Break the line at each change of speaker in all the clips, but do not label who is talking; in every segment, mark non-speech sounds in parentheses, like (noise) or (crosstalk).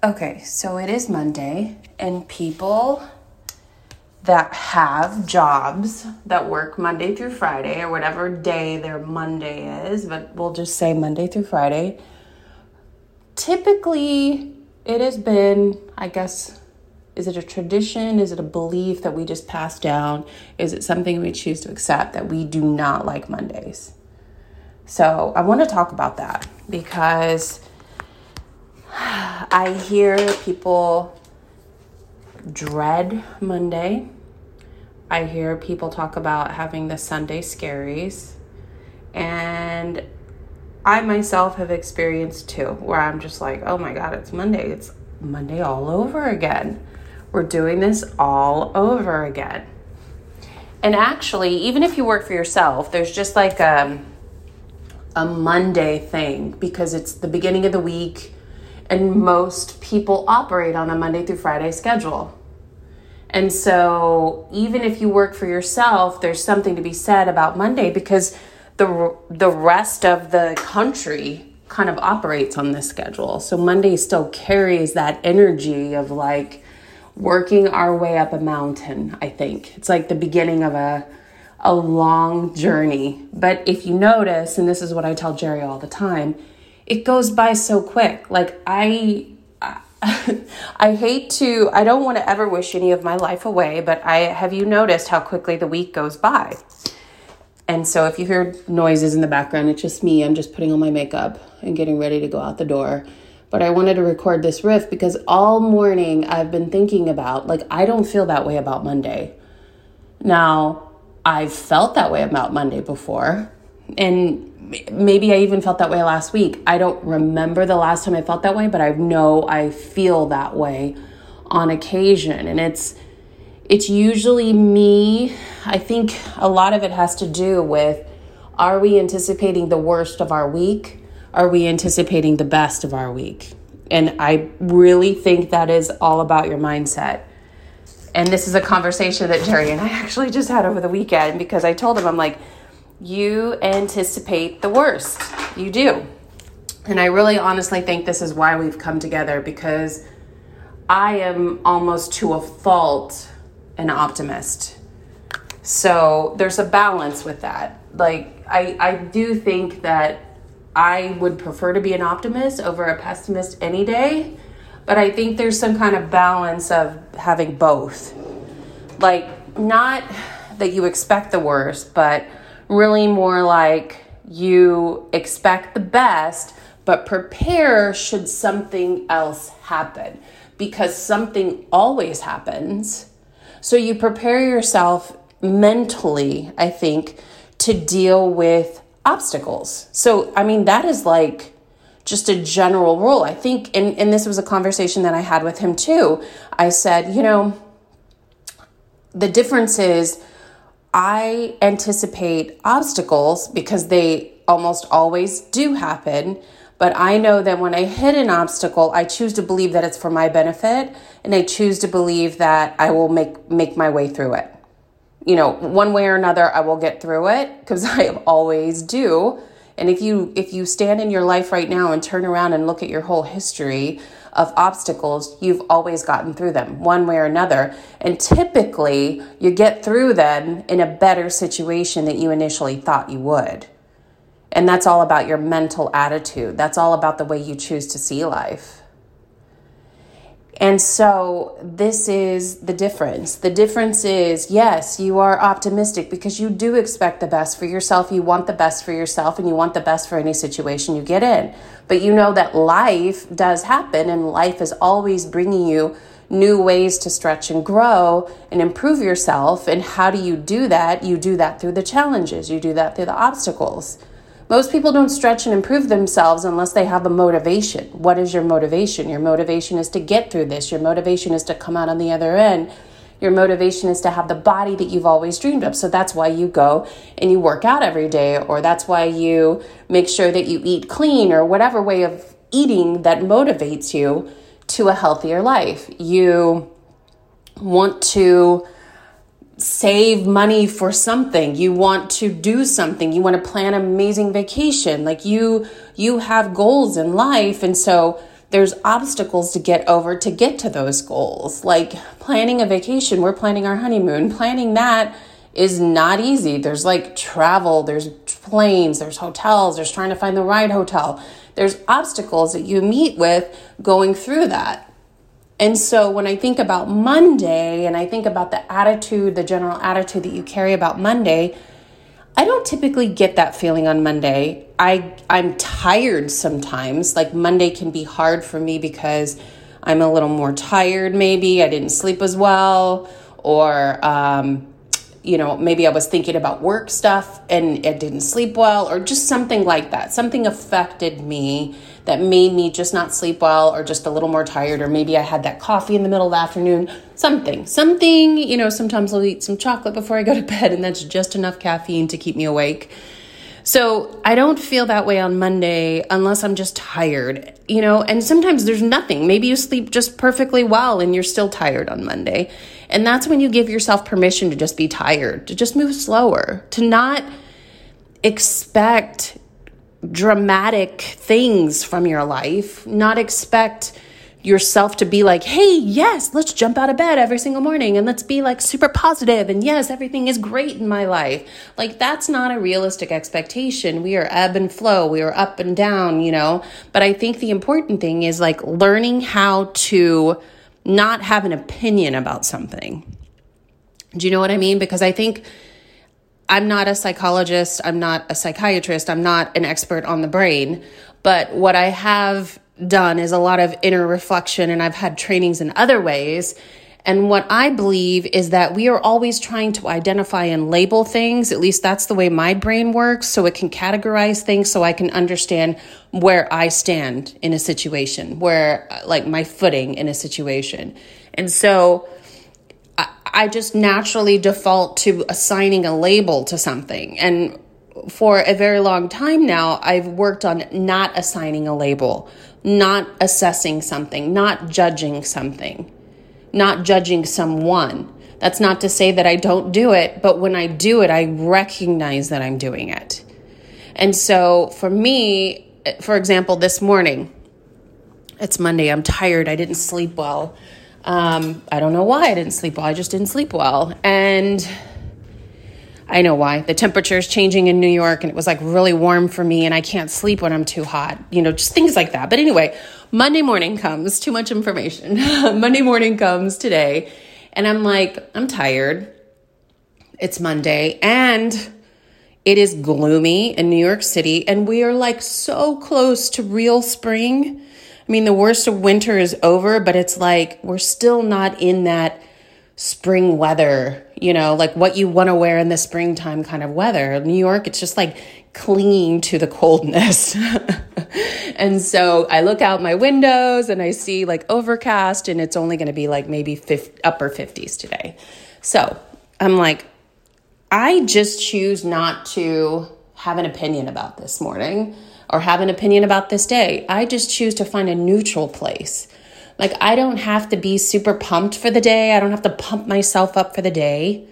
Okay, so it is Monday, and people that have jobs that work Monday through Friday or whatever day their Monday is, but we'll just say Monday through Friday. Typically, it has been, I guess, is it a tradition? Is it a belief that we just pass down? Is it something we choose to accept that we do not like Mondays? So, I want to talk about that because I hear people dread Monday. I hear people talk about having the Sunday scaries. And I myself have experienced too, where I'm just like, oh my God, it's Monday. It's Monday all over again. We're doing this all over again. And actually, even if you work for yourself, there's just like a, a Monday thing because it's the beginning of the week and most people operate on a Monday through Friday schedule. And so, even if you work for yourself, there's something to be said about Monday because the the rest of the country kind of operates on this schedule. So Monday still carries that energy of like working our way up a mountain, I think. It's like the beginning of a a long journey. But if you notice, and this is what I tell Jerry all the time, it goes by so quick. Like I I (laughs) hate to I don't want to ever wish any of my life away, but I have you noticed how quickly the week goes by? And so if you hear noises in the background, it's just me. I'm just putting on my makeup and getting ready to go out the door. But I wanted to record this riff because all morning I've been thinking about like I don't feel that way about Monday. Now, I've felt that way about Monday before. And maybe I even felt that way last week. I don't remember the last time I felt that way, but I know I feel that way on occasion. And it's it's usually me. I think a lot of it has to do with are we anticipating the worst of our week? Are we anticipating the best of our week? And I really think that is all about your mindset. And this is a conversation that Jerry and I (laughs) actually just had over the weekend because I told him, I'm like, you anticipate the worst. You do. And I really honestly think this is why we've come together because I am almost to a fault an optimist. So there's a balance with that. Like, I, I do think that I would prefer to be an optimist over a pessimist any day, but I think there's some kind of balance of having both. Like, not that you expect the worst, but really more like you expect the best, but prepare should something else happen because something always happens. So you prepare yourself mentally, I think, to deal with obstacles. So, I mean, that is like just a general rule. I think, and, and this was a conversation that I had with him too. I said, you know, the difference is I anticipate obstacles because they almost always do happen. But I know that when I hit an obstacle, I choose to believe that it's for my benefit and I choose to believe that I will make, make my way through it. You know, one way or another, I will get through it because (laughs) I always do. And if you if you stand in your life right now and turn around and look at your whole history, of obstacles, you've always gotten through them one way or another. And typically, you get through them in a better situation that you initially thought you would. And that's all about your mental attitude. That's all about the way you choose to see life. And so this is the difference. The difference is yes, you are optimistic because you do expect the best for yourself. You want the best for yourself and you want the best for any situation you get in. But you know that life does happen and life is always bringing you new ways to stretch and grow and improve yourself. And how do you do that? You do that through the challenges, you do that through the obstacles. Most people don't stretch and improve themselves unless they have a motivation. What is your motivation? Your motivation is to get through this. Your motivation is to come out on the other end. Your motivation is to have the body that you've always dreamed of. So that's why you go and you work out every day, or that's why you make sure that you eat clean, or whatever way of eating that motivates you to a healthier life. You want to save money for something you want to do something you want to plan an amazing vacation like you you have goals in life and so there's obstacles to get over to get to those goals. Like planning a vacation, we're planning our honeymoon. Planning that is not easy. There's like travel, there's planes, there's hotels, there's trying to find the right hotel. There's obstacles that you meet with going through that. And so when I think about Monday and I think about the attitude, the general attitude that you carry about Monday, I don't typically get that feeling on Monday. I I'm tired sometimes. Like Monday can be hard for me because I'm a little more tired maybe. I didn't sleep as well or um you know, maybe I was thinking about work stuff and it didn't sleep well, or just something like that. Something affected me that made me just not sleep well, or just a little more tired, or maybe I had that coffee in the middle of the afternoon. Something, something, you know, sometimes I'll eat some chocolate before I go to bed, and that's just enough caffeine to keep me awake. So I don't feel that way on Monday unless I'm just tired, you know, and sometimes there's nothing. Maybe you sleep just perfectly well and you're still tired on Monday. And that's when you give yourself permission to just be tired, to just move slower, to not expect dramatic things from your life, not expect yourself to be like, hey, yes, let's jump out of bed every single morning and let's be like super positive and yes, everything is great in my life. Like, that's not a realistic expectation. We are ebb and flow, we are up and down, you know. But I think the important thing is like learning how to not have an opinion about something. Do you know what I mean? Because I think I'm not a psychologist, I'm not a psychiatrist, I'm not an expert on the brain, but what I have done is a lot of inner reflection and I've had trainings in other ways. And what I believe is that we are always trying to identify and label things. At least that's the way my brain works. So it can categorize things so I can understand where I stand in a situation, where like my footing in a situation. And so I, just naturally default to assigning a label to something. And for a very long time now, I've worked on not assigning a label, not assessing something, not judging something not judging someone. That's not to say that I don't do it, but when I do it, I recognize that I'm doing it. And so for me, for example, this morning, it's Monday, I'm tired, I didn't sleep well. Um, I don't know why I didn't sleep well, I just didn't sleep well. And I know why. The temperature is changing in New York and it was like really warm for me and I can't sleep when I'm too hot. You know, just things like that. But anyway, Monday morning comes, too much information. (laughs) Monday morning comes today and I'm like, I'm tired. It's Monday and it is gloomy in New York City and we are like so close to real spring. I mean, the worst of winter is over, but it's like we're still not in that spring weather, you know, like what you want to wear in the springtime kind of weather. New York, it's just like clinging to the coldness. (laughs) and so I look out my windows and I see like overcast and it's only going to be like maybe 50, upper 50s today. So I'm like, I just choose not to have an opinion about this morning or have an opinion about this day. I just choose to find a neutral place like, I don't have to be super pumped for the day. I don't have to pump myself up for the day.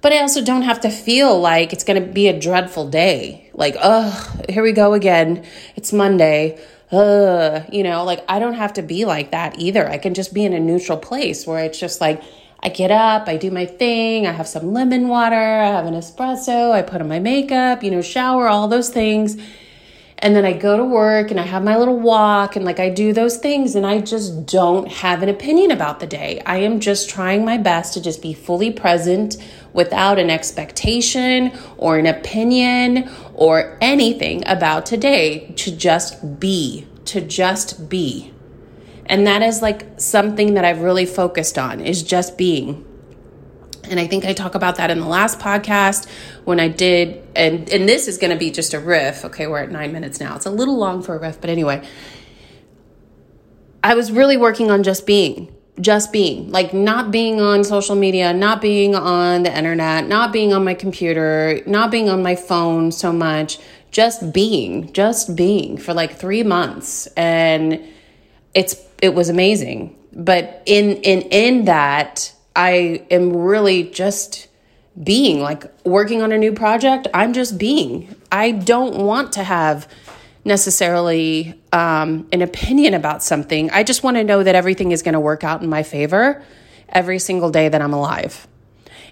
But I also don't have to feel like it's going to be a dreadful day. Like, oh, here we go again. It's Monday. Uh, you know, like I don't have to be like that either. I can just be in a neutral place where it's just like I get up, I do my thing, I have some lemon water, I have an espresso, I put on my makeup, you know, shower, all those things and then I go to work and I have my little walk and like I do those things and I just don't have an opinion about the day. I am just trying my best to just be fully present without an expectation or an opinion or anything about today to just be, to just be. And that is like something that I've really focused on is just being. And I think I talk about that in the last podcast when I did, and, and this is going to be just a riff. Okay, we're at nine minutes now. It's a little long for a riff, but anyway, I was really working on just being, just being, like not being on social media, not being on the internet, not being on my computer, not being on my phone so much, just being, just being for like three months. And it's, it was amazing. But in, in, in that, I am really just being like working on a new project. I'm just being. I don't want to have necessarily um, an opinion about something. I just want to know that everything is going to work out in my favor every single day that I'm alive.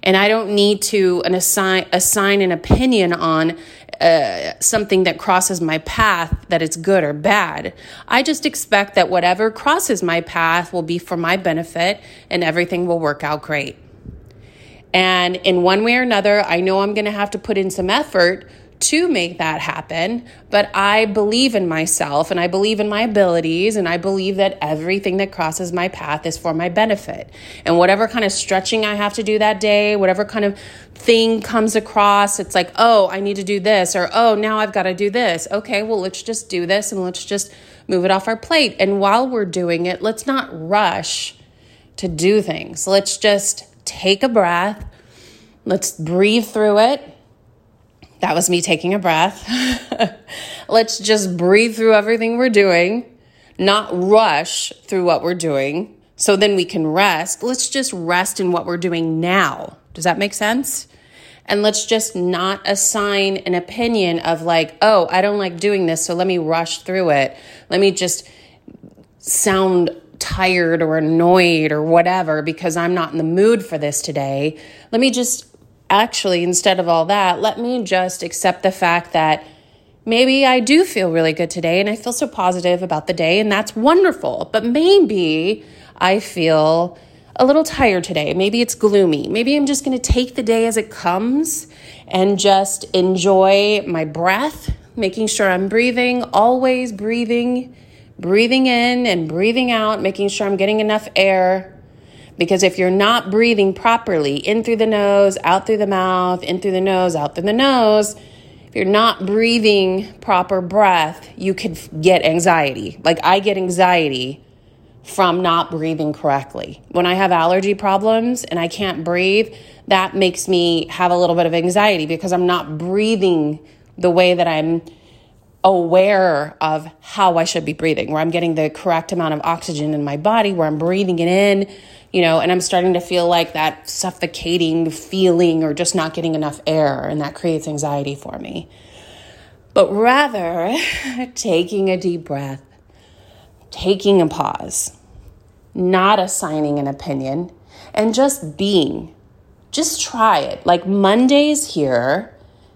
And I don't need to an assign, assign an opinion on uh, something that crosses my path that it's good or bad. I just expect that whatever crosses my path will be for my benefit and everything will work out great. And in one way or another, I know I'm going to have to put in some effort to make that happen, but I believe in myself and I believe in my abilities and I believe that everything that crosses my path is for my benefit. And whatever kind of stretching I have to do that day, whatever kind of thing comes across, it's like, oh, I need to do this, or oh, now I've got to do this. Okay, well, let's just do this and let's just move it off our plate. And while we're doing it, let's not rush to do things. Let's just take a breath, let's breathe through it that was me taking a breath. (laughs) Let's just breathe through everything we're doing, not rush through what we're doing. So then we can rest. Let's just rest in what we're doing now. Does that make sense? And let's just not assign an opinion of like, oh, I don't like doing this, so let me rush through it. Let me just sound tired or annoyed or whatever because I'm not in the mood for this today. Let me just actually, instead of all that, let me just accept the fact that maybe I do feel really good today and I feel so positive about the day, and that's wonderful. But maybe I feel a little tired today. Maybe it's gloomy. Maybe I'm just going to take the day as it comes and just enjoy my breath, making sure I'm breathing, always breathing, breathing in and breathing out, making sure I'm getting enough air because if you're not breathing properly, in through the nose, out through the mouth, in through the nose, out through the nose, if you're not breathing proper breath, you could get anxiety. Like I get anxiety from not breathing correctly. When I have allergy problems and I can't breathe, that makes me have a little bit of anxiety because I'm not breathing the way that I'm aware of how I should be breathing, where I'm getting the correct amount of oxygen in my body, where I'm breathing it in, you know, and I'm starting to feel like that suffocating feeling or just not getting enough air, and that creates anxiety for me. But rather, (laughs) taking a deep breath, taking a pause, not assigning an opinion, and just being. Just try it. Like Mondays here,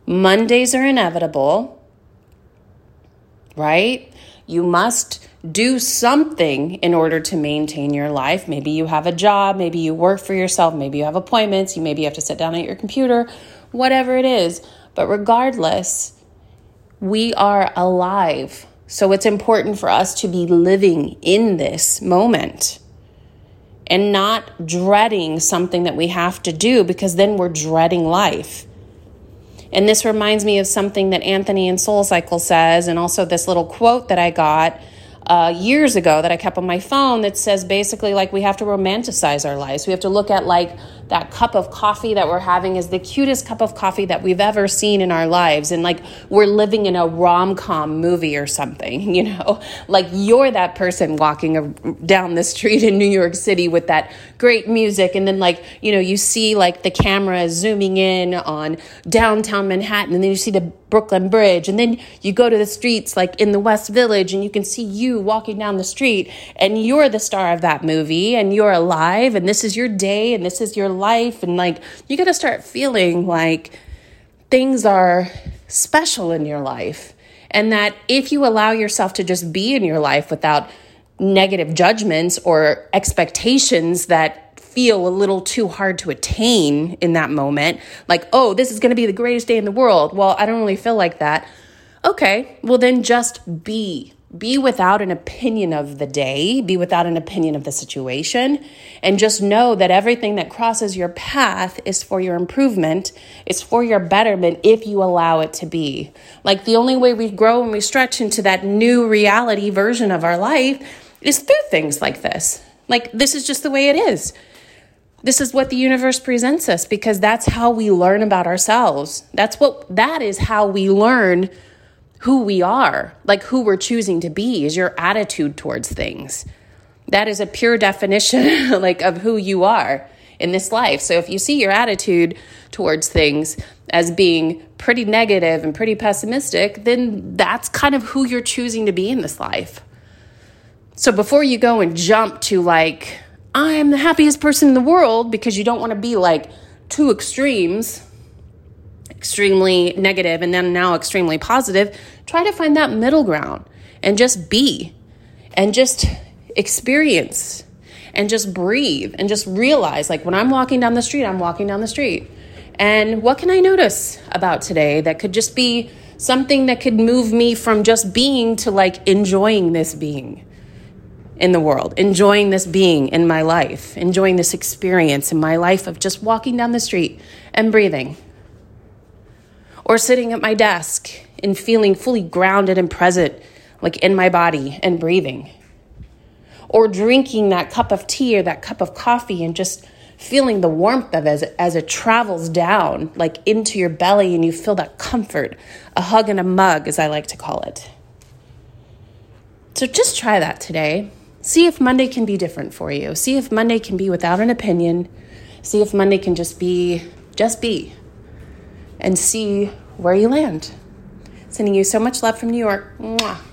Mondays are inevitable right? You must do something in order to maintain your life. Maybe you have a job, maybe you work for yourself, maybe you have appointments, you maybe have to sit down at your computer, whatever it is. But regardless, we are alive. So it's important for us to be living in this moment and not dreading something that we have to do because then we're dreading life. And this reminds me of something that Anthony in Soul Cycle says, and also this little quote that I got uh, years ago that I kept on my phone that says basically like we have to romanticize our lives. We have to look at like that cup of coffee that we're having is the cutest cup of coffee that we've ever seen in our lives. And like we're living in a rom com movie or something, (laughs) you know? Like you're that person walking down the street in New York City with that great music. And then, like, you know, you see like the camera zooming in on downtown Manhattan. And then you see the Brooklyn Bridge. And then you go to the streets like in the West Village and you can see you walking down the street and you're the star of that movie and you're alive and this is your day and this is your life. And like you got to start feeling like things are special in your life. And that if you allow yourself to just be in your life without negative judgments or expectations that feel a little too hard to attain in that moment. Like, oh, this is going to be the greatest day in the world. Well, I don't really feel like that. Okay, well, then just be. Be without an opinion of the day, be without an opinion of the situation, and just know that everything that crosses your path is for your improvement, it's for your betterment if you allow it to be. Like the only way we grow and we stretch into that new reality version of our life is through things like this. Like, this is just the way it is. This is what the universe presents us because that's how we learn about ourselves. That's what that is how we learn who we are, like who we're choosing to be is your attitude towards things. That is a pure definition (laughs) like of who you are in this life. So if you see your attitude towards things as being pretty negative and pretty pessimistic, then that's kind of who you're choosing to be in this life. So before you go and jump to like, I'm the happiest person in the world because you don't want to be like two extremes, extremely negative and then now extremely positive, try to find that middle ground and just be and just experience and just breathe and just realize like when I'm walking down the street, I'm walking down the street. And what can I notice about today that could just be something that could move me from just being to like enjoying this being in the world, enjoying this being in my life, enjoying this experience in my life of just walking down the street and breathing. Or sitting at my desk and feeling fully grounded and present, like in my body and breathing. Or drinking that cup of tea or that cup of coffee and just feeling the warmth of it as, as it travels down like into your belly and you feel that comfort a hug and a mug as i like to call it. So just try that today see if monday can be different for you. See if monday can be without an opinion. See if monday can just be just be. And see where you land. Sending you so much love from new york. Mwah.